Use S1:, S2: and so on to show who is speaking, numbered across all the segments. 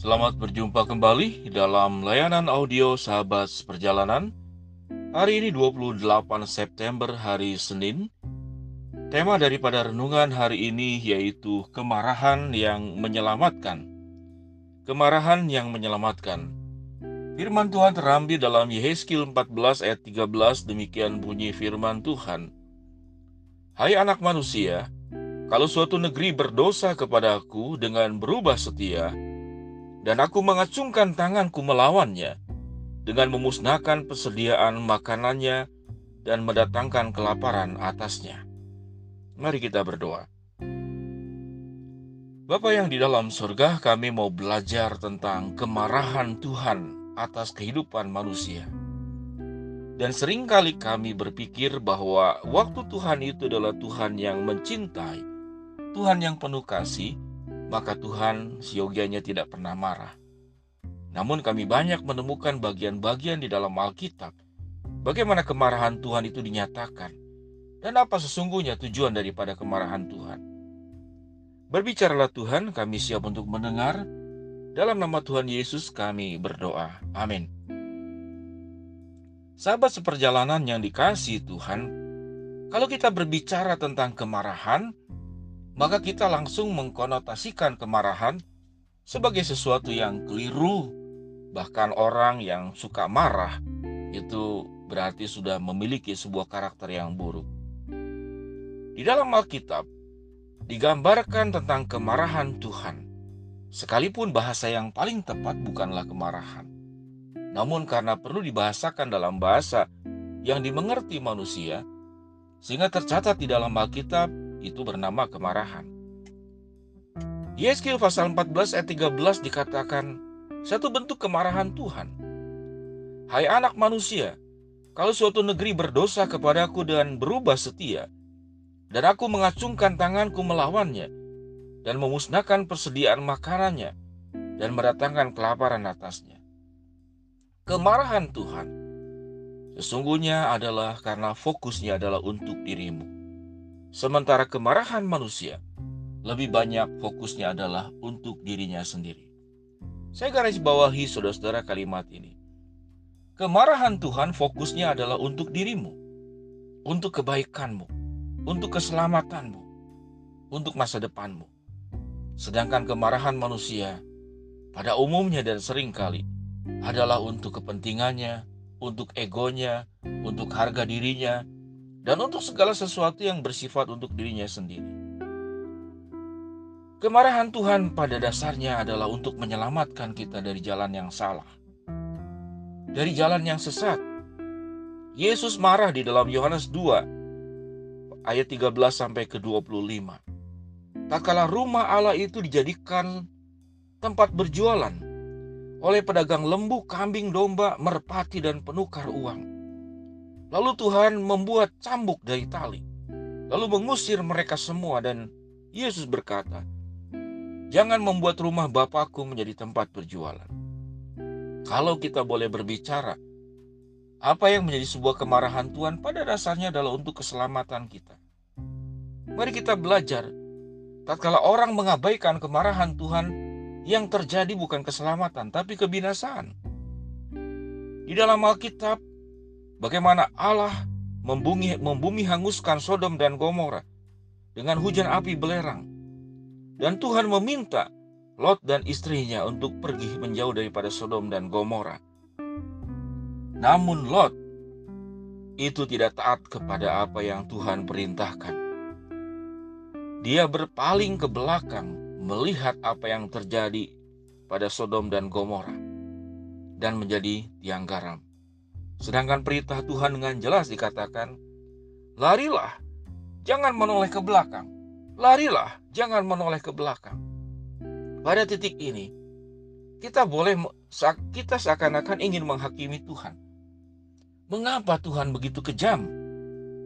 S1: Selamat berjumpa kembali dalam layanan audio Sahabat Perjalanan. Hari ini 28 September hari Senin. Tema daripada renungan hari ini yaitu kemarahan yang menyelamatkan. Kemarahan yang menyelamatkan. Firman Tuhan terambil dalam Yehezkiel 14 ayat 13 demikian bunyi firman Tuhan. Hai anak manusia, kalau suatu negeri berdosa kepadaku dengan berubah setia, dan aku mengacungkan tanganku melawannya, dengan memusnahkan persediaan makanannya dan mendatangkan kelaparan atasnya. Mari kita berdoa. Bapa yang di dalam surga, kami mau belajar tentang kemarahan Tuhan atas kehidupan manusia. Dan sering kali kami berpikir bahwa waktu Tuhan itu adalah Tuhan yang mencintai, Tuhan yang penuh kasih, maka Tuhan siogianya tidak pernah marah. Namun kami banyak menemukan bagian-bagian di dalam Alkitab, bagaimana kemarahan Tuhan itu dinyatakan, dan apa sesungguhnya tujuan daripada kemarahan Tuhan. Berbicaralah Tuhan, kami siap untuk mendengar. Dalam nama Tuhan Yesus kami berdoa. Amin. Sahabat seperjalanan yang dikasih Tuhan, kalau kita berbicara tentang kemarahan, maka kita langsung mengkonotasikan kemarahan sebagai sesuatu yang keliru. Bahkan orang yang suka marah itu berarti sudah memiliki sebuah karakter yang buruk. Di dalam Alkitab digambarkan tentang kemarahan Tuhan. Sekalipun bahasa yang paling tepat bukanlah kemarahan. Namun karena perlu dibahasakan dalam bahasa yang dimengerti manusia, sehingga tercatat di dalam Alkitab itu bernama kemarahan. Yeskiel pasal 14 ayat 13 dikatakan satu bentuk kemarahan Tuhan. Hai anak manusia, kalau suatu negeri berdosa kepadaku dan berubah setia, dan aku mengacungkan tanganku melawannya, dan memusnahkan persediaan makanannya, dan mendatangkan kelaparan atasnya. Kemarahan Tuhan sesungguhnya adalah karena fokusnya adalah untuk dirimu. Sementara kemarahan manusia lebih banyak fokusnya adalah untuk dirinya sendiri. Saya garis bawahi saudara-saudara kalimat ini. Kemarahan Tuhan fokusnya adalah untuk dirimu, untuk kebaikanmu, untuk keselamatanmu, untuk masa depanmu. Sedangkan kemarahan manusia pada umumnya dan sering kali adalah untuk kepentingannya, untuk egonya, untuk harga dirinya, dan untuk segala sesuatu yang bersifat untuk dirinya sendiri. Kemarahan Tuhan pada dasarnya adalah untuk menyelamatkan kita dari jalan yang salah, dari jalan yang sesat. Yesus marah di dalam Yohanes 2 ayat 13 sampai ke 25. Tak kala rumah Allah itu dijadikan tempat berjualan oleh pedagang lembu, kambing, domba, merpati dan penukar uang Lalu Tuhan membuat cambuk dari tali, lalu mengusir mereka semua dan Yesus berkata, Jangan membuat rumah Bapakku menjadi tempat berjualan. Kalau kita boleh berbicara, apa yang menjadi sebuah kemarahan Tuhan pada dasarnya adalah untuk keselamatan kita. Mari kita belajar, tatkala orang mengabaikan kemarahan Tuhan, yang terjadi bukan keselamatan, tapi kebinasaan. Di dalam Alkitab, Bagaimana Allah membumi, membumi hanguskan Sodom dan Gomora dengan hujan api belerang. Dan Tuhan meminta Lot dan istrinya untuk pergi menjauh daripada Sodom dan Gomora. Namun Lot itu tidak taat kepada apa yang Tuhan perintahkan. Dia berpaling ke belakang melihat apa yang terjadi pada Sodom dan Gomora dan menjadi tiang garam. Sedangkan perintah Tuhan dengan jelas dikatakan, larilah, jangan menoleh ke belakang. Larilah, jangan menoleh ke belakang. Pada titik ini, kita boleh kita seakan-akan ingin menghakimi Tuhan. Mengapa Tuhan begitu kejam?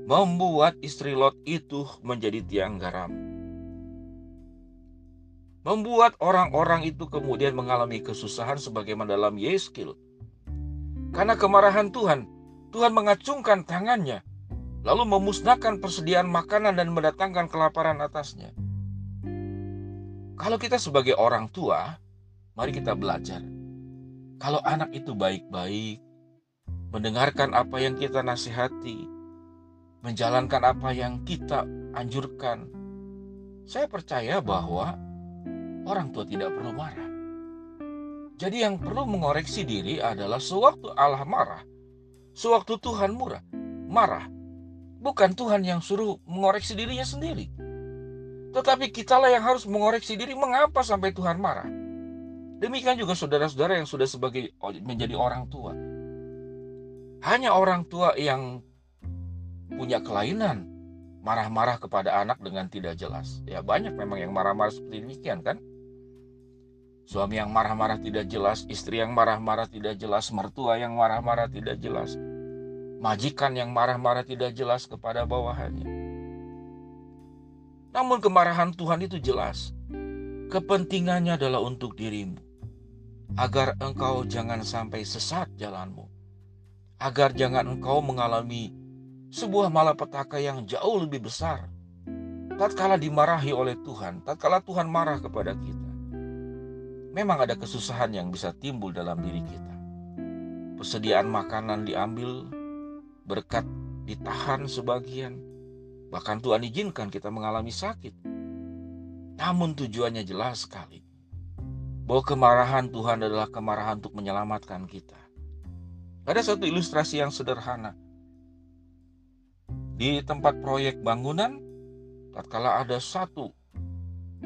S1: Membuat istri Lot itu menjadi tiang garam. Membuat orang-orang itu kemudian mengalami kesusahan sebagaimana dalam Yeskil karena kemarahan Tuhan, Tuhan mengacungkan tangannya, lalu memusnahkan persediaan makanan dan mendatangkan kelaparan atasnya. Kalau kita sebagai orang tua, Mari kita belajar. Kalau anak itu baik-baik, mendengarkan apa yang kita nasihati, menjalankan apa yang kita anjurkan, saya percaya bahwa orang tua tidak perlu marah. Jadi yang perlu mengoreksi diri adalah sewaktu Allah marah, sewaktu Tuhan murah, marah, bukan Tuhan yang suruh mengoreksi dirinya sendiri. Tetapi kitalah yang harus mengoreksi diri mengapa sampai Tuhan marah. Demikian juga saudara-saudara yang sudah sebagai menjadi orang tua. Hanya orang tua yang punya kelainan marah-marah kepada anak dengan tidak jelas. Ya banyak memang yang marah-marah seperti demikian kan. Suami yang marah-marah tidak jelas, istri yang marah-marah tidak jelas, mertua yang marah-marah tidak jelas, majikan yang marah-marah tidak jelas kepada bawahannya. Namun kemarahan Tuhan itu jelas. Kepentingannya adalah untuk dirimu. Agar engkau jangan sampai sesat jalanmu. Agar jangan engkau mengalami sebuah malapetaka yang jauh lebih besar. Tatkala dimarahi oleh Tuhan, tatkala Tuhan marah kepada kita. Memang ada kesusahan yang bisa timbul dalam diri kita. Persediaan makanan diambil, berkat ditahan sebagian, Bahkan Tuhan izinkan kita mengalami sakit. Namun tujuannya jelas sekali. Bahwa kemarahan Tuhan adalah kemarahan untuk menyelamatkan kita. Ada satu ilustrasi yang sederhana. Di tempat proyek bangunan, tatkala ada satu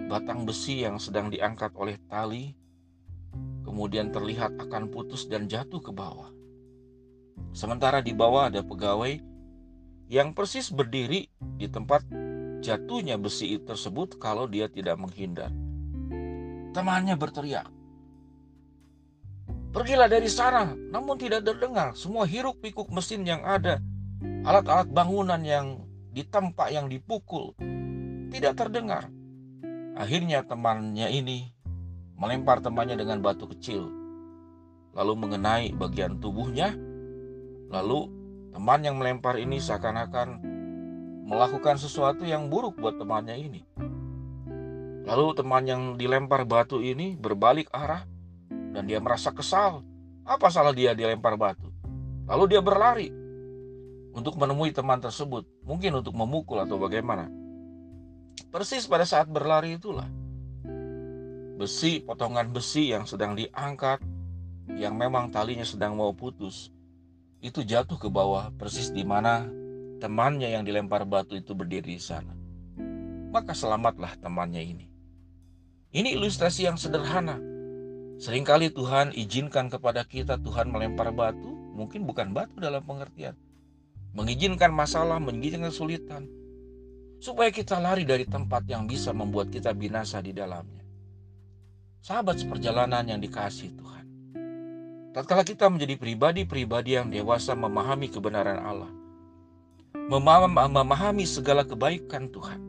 S1: batang besi yang sedang diangkat oleh tali, kemudian terlihat akan putus dan jatuh ke bawah. Sementara di bawah ada pegawai yang persis berdiri di tempat jatuhnya besi tersebut kalau dia tidak menghindar. Temannya berteriak, Pergilah dari sana, namun tidak terdengar. Semua hiruk pikuk mesin yang ada, alat-alat bangunan yang ditempa, yang dipukul, tidak terdengar. Akhirnya temannya ini melempar temannya dengan batu kecil, lalu mengenai bagian tubuhnya, lalu Teman yang melempar ini seakan-akan melakukan sesuatu yang buruk buat temannya ini. Lalu teman yang dilempar batu ini berbalik arah dan dia merasa kesal. Apa salah dia dilempar batu? Lalu dia berlari untuk menemui teman tersebut, mungkin untuk memukul atau bagaimana. Persis pada saat berlari itulah besi, potongan besi yang sedang diangkat, yang memang talinya sedang mau putus, itu jatuh ke bawah persis di mana temannya yang dilempar batu itu berdiri di sana. Maka selamatlah temannya ini. Ini ilustrasi yang sederhana. Seringkali Tuhan izinkan kepada kita Tuhan melempar batu, mungkin bukan batu dalam pengertian. Mengizinkan masalah, mengizinkan kesulitan. Supaya kita lari dari tempat yang bisa membuat kita binasa di dalamnya. Sahabat seperjalanan yang dikasih Tuhan. Tatkala kita menjadi pribadi-pribadi yang dewasa memahami kebenaran Allah, memahami segala kebaikan Tuhan,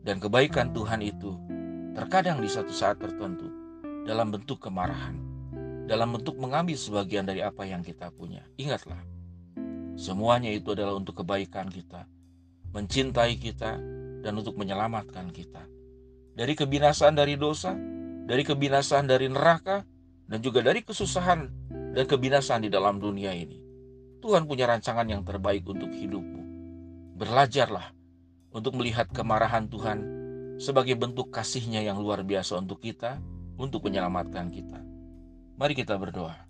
S1: dan kebaikan Tuhan itu terkadang di satu saat tertentu dalam bentuk kemarahan, dalam bentuk mengambil sebagian dari apa yang kita punya. Ingatlah, semuanya itu adalah untuk kebaikan kita, mencintai kita, dan untuk menyelamatkan kita dari kebinasaan dari dosa, dari kebinasaan dari neraka, dan juga dari kesusahan dan kebinasaan di dalam dunia ini. Tuhan punya rancangan yang terbaik untuk hidupmu. Belajarlah untuk melihat kemarahan Tuhan sebagai bentuk kasihnya yang luar biasa untuk kita, untuk menyelamatkan kita. Mari kita berdoa.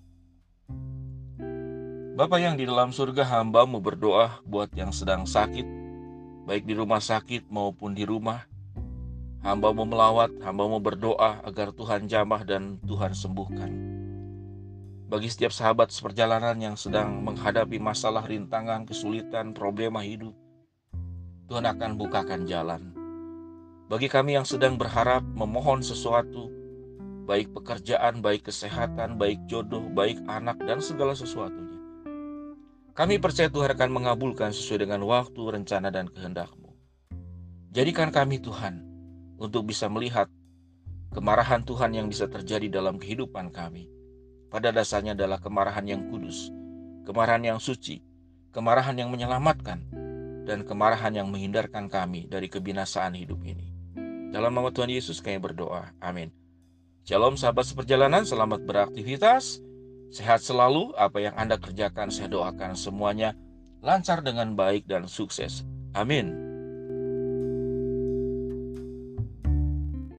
S1: Bapak yang di dalam surga hambamu berdoa buat yang sedang sakit, baik di rumah sakit maupun di rumah, Hamba mau melawat, hamba mau berdoa agar Tuhan jamah dan Tuhan sembuhkan. Bagi setiap sahabat seperjalanan yang sedang menghadapi masalah rintangan, kesulitan, problema hidup, Tuhan akan bukakan jalan. Bagi kami yang sedang berharap memohon sesuatu, baik pekerjaan, baik kesehatan, baik jodoh, baik anak, dan segala sesuatunya. Kami percaya Tuhan akan mengabulkan sesuai dengan waktu, rencana, dan kehendak-Mu. Jadikan kami Tuhan, untuk bisa melihat kemarahan Tuhan yang bisa terjadi dalam kehidupan kami. Pada dasarnya adalah kemarahan yang kudus, kemarahan yang suci, kemarahan yang menyelamatkan, dan kemarahan yang menghindarkan kami dari kebinasaan hidup ini. Dalam nama Tuhan Yesus kami berdoa. Amin. Shalom sahabat seperjalanan, selamat beraktivitas. Sehat selalu, apa yang Anda kerjakan saya doakan semuanya lancar dengan baik dan sukses. Amin.